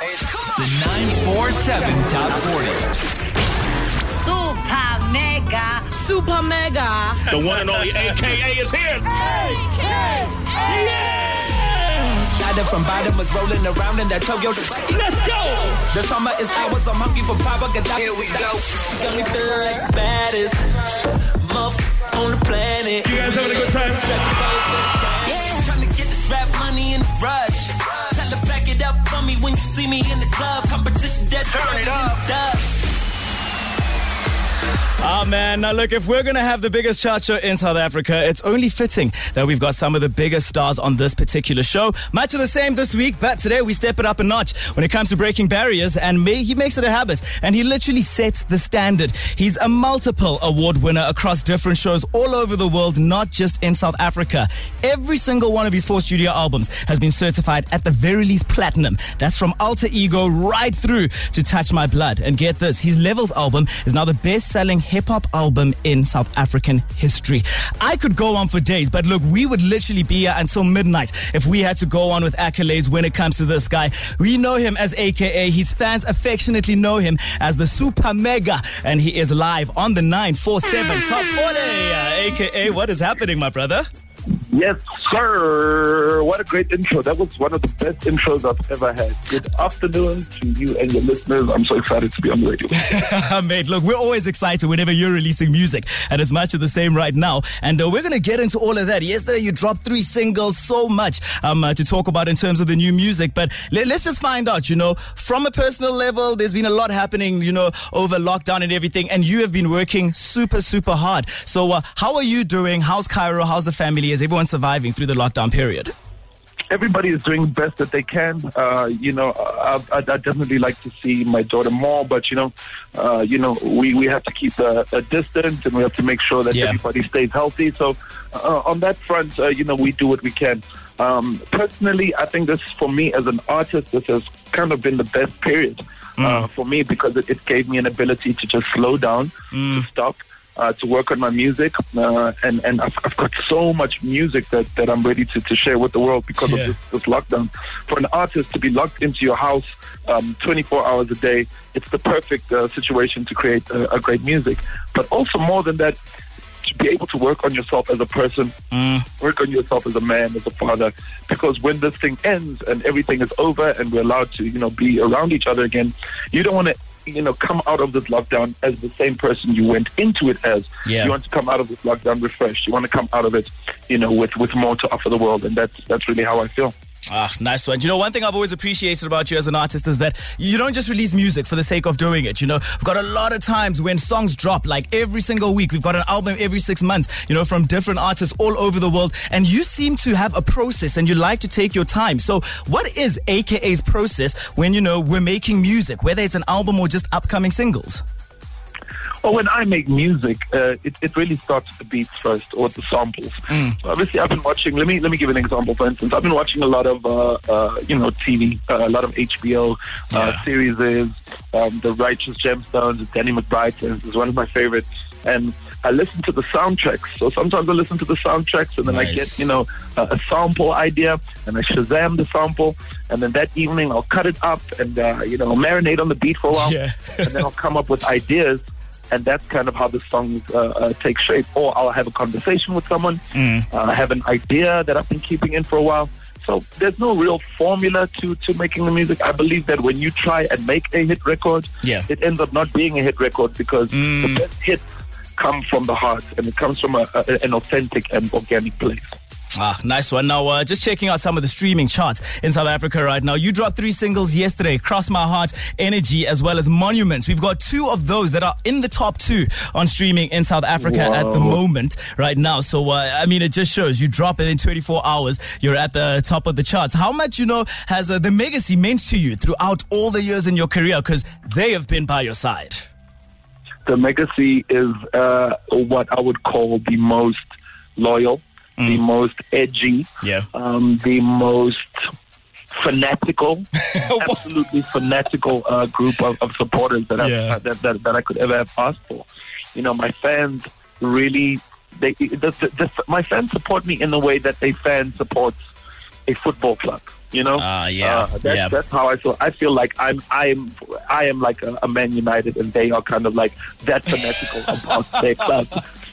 The 947 Top 40. Super mega. Super mega. The one and only AKA is here. AKA. Yeah. Started from bottom, was rolling around in that Toyota. Let's go. The summer is ours, I'm hungry for power. Gaddafi. Here we go. Got me feeling like baddest muff on the planet. You guys having a good time? Strap the pose for the cash. Yeah. Trying to get this rap money in the rush. When you see me in the club. Competition dead. Turn it up. Ah, man. Now, look, if we're going to have the biggest chart show in South Africa, it's only fitting that we've got some of the biggest stars on this particular show. Much of the same this week, but today we step it up a notch when it comes to breaking barriers, and may, he makes it a habit, and he literally sets the standard. He's a multiple award winner across different shows all over the world, not just in South Africa. Every single one of his four studio albums has been certified at the very least platinum. That's from Alter Ego right through to Touch My Blood. And get this, his Levels album is now the best selling hip hop album in South African history. I could go on for days, but look, we would literally be here until midnight if we had to go on with accolades when it comes to this guy. We know him as AKA, his fans affectionately know him as the Super Mega, and he is live on the 947 Top 40. Uh, AKA, what is happening, my brother? Yes, sir. What a great intro. That was one of the best intros I've ever had. Good afternoon to you and your listeners. I'm so excited to be on the radio. Mate, look, we're always excited whenever you're releasing music, and it's much of the same right now. And uh, we're going to get into all of that. Yesterday, you dropped three singles, so much um, uh, to talk about in terms of the new music. But let, let's just find out, you know, from a personal level, there's been a lot happening, you know, over lockdown and everything, and you have been working super, super hard. So, uh, how are you doing? How's Kairo? How's the family? Is everyone surviving through the lockdown period? Everybody is doing the best that they can. Uh, you know, I, I, I definitely like to see my daughter more, but you know, uh, you know, we, we have to keep a, a distance and we have to make sure that Yeah. everybody stays healthy. So, uh, on that front, uh, you know, we do what we can. Um, personally, I think this for me as an artist, this has kind of been the best period uh, for me because it, it gave me an ability to just slow down, to stop. Uh, to work on my music, uh, and and I've, I've got so much music that, that I'm ready to, to share with the world because Yeah. of this, this lockdown. For an artist to be locked into your house um, 24 hours a day, it's the perfect uh, situation to create uh, a great music. But also more than that, to be able to work on yourself as a person, work on yourself as a man, as a father, because when this thing ends and everything is over and we're allowed to, you know, be around each other again, you don't want to, you know, come out of this lockdown as the same person you went into it as. Yeah. You want to come out of this lockdown refreshed. You want to come out of it, you know, with with more to offer the world, and that's that's really how I feel. Ah, nice one. You know, one thing I've always appreciated about you as an artist is that you don't just release music for the sake of doing it. You know, we've got a lot of times when songs drop, like every single week. We've got an album every six months, you know, from different artists all over the world. And you seem to have a process and you like to take your time. So, what is AKA's process when, you know, we're making music, whether it's an album or just upcoming singles? Well, when I make music, uh, it, it really starts with the beats first or the samples. So obviously, I've been watching. Let me let me give an example. For instance, I've been watching a lot of uh, uh, you know TV, uh, a lot of HBO uh, Yeah. series. Um, the Righteous Gemstones? Danny McBride is, one of my favorites, and I listen to the soundtracks. So sometimes I listen to the soundtracks, and then I get you know a, a sample idea, and I Shazam the sample, and then that evening I'll cut it up and uh, you know marinate on the beat for a while, Yeah. and then I'll come up with ideas and that's kind of how the songs uh, uh, take shape. Or I'll have a conversation with someone, uh, have an idea that I've been keeping in for a while. So there's no real formula to, to making the music. I believe that when you try and make a hit record, Yeah. it ends up not being a hit record because the best hits come from the heart and it comes from a, a, an authentic and organic place. Ah, nice one. Now, uh, just checking out some of the streaming charts in South Africa right now. You dropped three singles yesterday Cross My Heart, Energy, as well as Monuments. We've got two of those that are in the top two on streaming in South Africa at the moment right now. So, uh, I mean, it just shows you drop it in 24 hours, you're at the top of the charts. How much, you know, has uh, the Megacy meant to you throughout all the years in your career? Because they have been by your side. the Megacy is uh, what I would call the most loyal, the most edgy, Yeah. um, the most fanatical, absolutely fanatical uh, group of, of supporters that, Yeah. uh, that, that that I could ever have asked for. You know, my fans really they the, the, the, my fans support me in the way that a fan supports a football club. You know, Ah, yeah, Uh, that's, yeah. that's how I feel. I feel like I'm, I'm, I am like a, a Man United, and they are kind of like that fanatical about their club.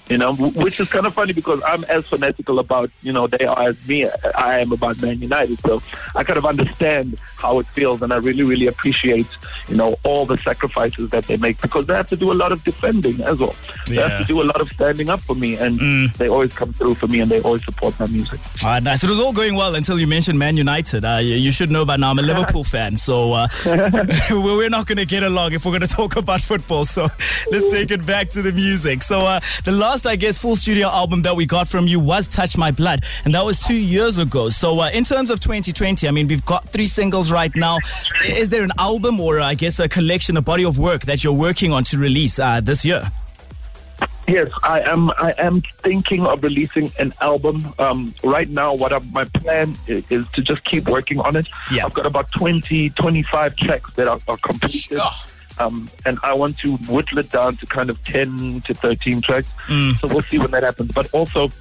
You know, which is kind of funny because I'm as fanatical about you know they are as me. I am about Man United, so I kind of understand how it feels, and I really, really appreciate you know all the sacrifices that they make because they have to do a lot of defending as well. They Yeah. have to do a lot of standing up for me, and Mm. they always come through for me, and they always support my music. All right, nice. It was all going well until you mentioned Man United. Uh, you, you should know by now I'm a Liverpool fan, so uh, we're not going to get along if we're going to talk about football. So let's take it back to the music. So uh, the last, I guess, full studio album that we got from you was "Touch My Blood," and that was two years ago. So uh, in terms of 2020, I mean, we've got three singles right now. Is there an album or, I guess, a collection, a body of work that you're working on to release uh, this year? Yes, I am. I am thinking of releasing an album. Um, right now, what I, my plan is, is to just keep working on it. Yeah. I've got about 20, 25 tracks that are, are completed. Um, and I want to whittle it down to kind of 10 to 13 tracks. So we'll see when that happens. But also,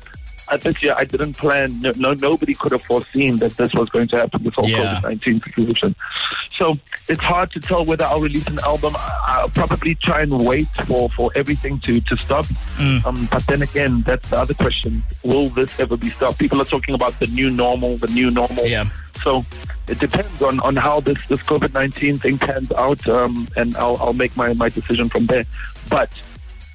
uh, this year I didn't plan. No, no, nobody could have foreseen that this was going to happen. This whole Yeah. COVID nineteen situation. So it's hard to tell whether I'll release an album. I- I'll probably try and wait for, for everything to to stop. Mm. Um, but then again, that's the other question: Will this ever be stopped? People are talking about the new normal, the new normal. Yeah. So it depends on, on how this, this COVID nineteen thing pans out, um, and I'll I'll make my, my decision from there. But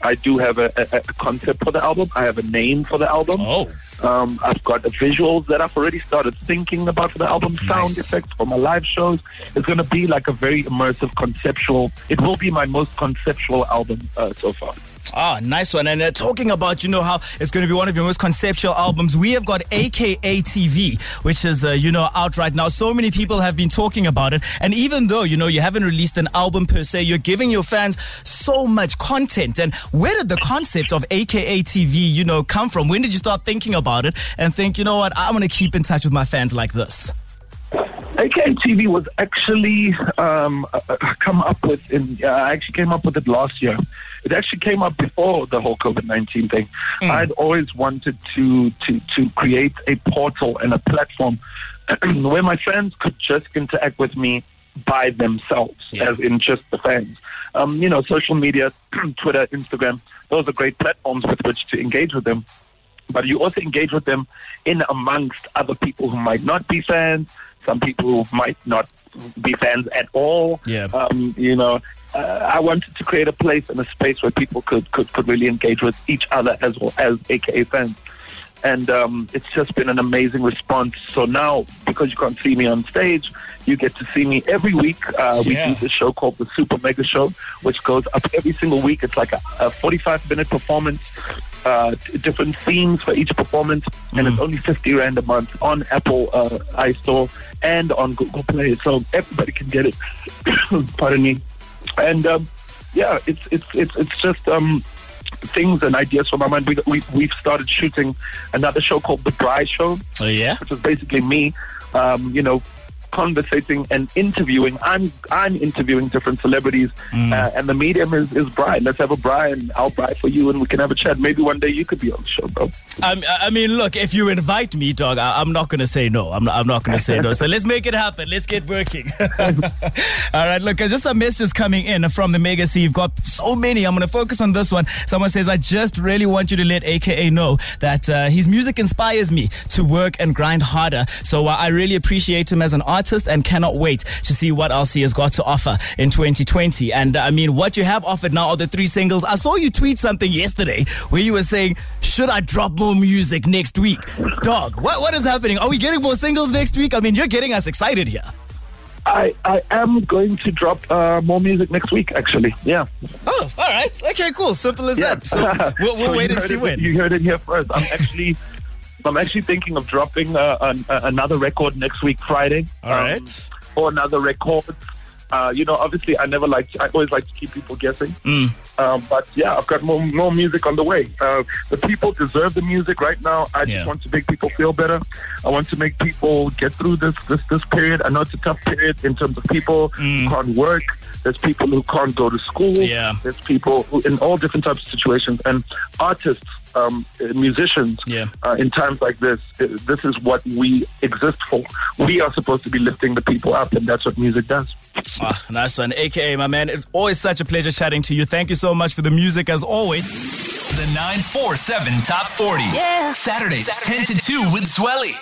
I do have a, a, a concept for the album. I have a name for the album. Oh. Um, I've got the visuals that I've already started thinking about for the album, sound Nice. effects for my live shows. It's going to be like a very immersive, conceptual. It will be my most conceptual album uh, so far. Ah, nice one. And uh, talking about, you know, how it's going to be one of your most conceptual albums, we have got AKA TV, which is, uh, you know, out right now. So many people have been talking about it. And even though, you know, you haven't released an album per se, you're giving your fans so much content. And where did the concept of AKA TV, you know, come from? When did you start thinking about it and think, you know what, I'm going to keep in touch with my fans like this? AKA TV was actually um, uh, uh, come up with. In, uh, I actually came up with it last year. It actually came up before the whole COVID nineteen thing. I'd always wanted to to to create a portal and a platform where my fans could just interact with me by themselves, Yeah. as in just the fans. Um, you know, social media, Twitter, Instagram. Those are great platforms with which to engage with them but you also engage with them in amongst other people who might not be fans, some people who might not be fans at all. Yeah. Um, you know, uh, I wanted to create a place and a space where people could, could, could really engage with each other as well as AKA fans. And um, it's just been an amazing response. So now, because you can't see me on stage, you get to see me every week. Uh, we Yeah. do this show called the Super Mega Show, which goes up every single week. It's like a, a 45 minute performance, uh, different themes for each performance, and it's only 50 Rand a month on Apple uh, iStore and on Google Play. So everybody can get it. Pardon me. And um, yeah, it's, it's, it's, it's just. Um, things and ideas from my mind. We, we, we've started shooting another show called The Braai Show, Oh, yeah? which is basically me, um, you know, conversating and interviewing. I'm I'm interviewing different celebrities, uh, and the medium is is braai. Let's have a braai. I'll buy for you, and we can have a chat. Maybe one day you could be on the show, bro. Um, I I mean, look, if you invite me, dog, I, I'm not going to say no. I'm not, I'm not going to say no. So let's make it happen. Let's get working. All right, look, there's just some messages coming in from the Megacy. You've got so many. I'm going to focus on this one. Someone says, I just really want you to let AKA know that uh, his music inspires me to work and grind harder. So uh, I really appreciate him as an artist and cannot wait to see what else he has got to offer in 2020. And uh, I mean, what you have offered now are the three singles. I saw you tweet something yesterday where you were saying, should I drop more music next week? Dog, what, what is happening? Are we getting more singles next week? I mean, you're getting us excited here. I I am going to drop uh, more music next week. Actually, yeah. Oh, all right. Okay, cool. Simple as Yeah. that. So we'll, we'll So wait and see it- when. You heard it here first. I'm actually, I'm actually thinking of dropping uh, an, uh, another record next week, Friday. All right. Or another record. Uh, you know, obviously, I never like. I always like to keep people guessing. Um, but yeah, I've got more more music on the way. Uh, the people deserve the music right now. I Yeah. just want to make people feel better. I want to make people get through this this this period. I know it's a tough period in terms of people who can't work. There's people who can't go to school. Yeah. There's people who, in all different types of situations, and artists, um, uh, musicians. Yeah. Uh, in times like this, uh, this is what we exist for. We are supposed to be lifting the people up, and that's what music does. Ah, nice one. AKA, my man. It's always such a pleasure chatting to you. Thank you so much for the music as always. The 947 Top 40. Yeah. Saturdays, 10 to 2 with Zweli.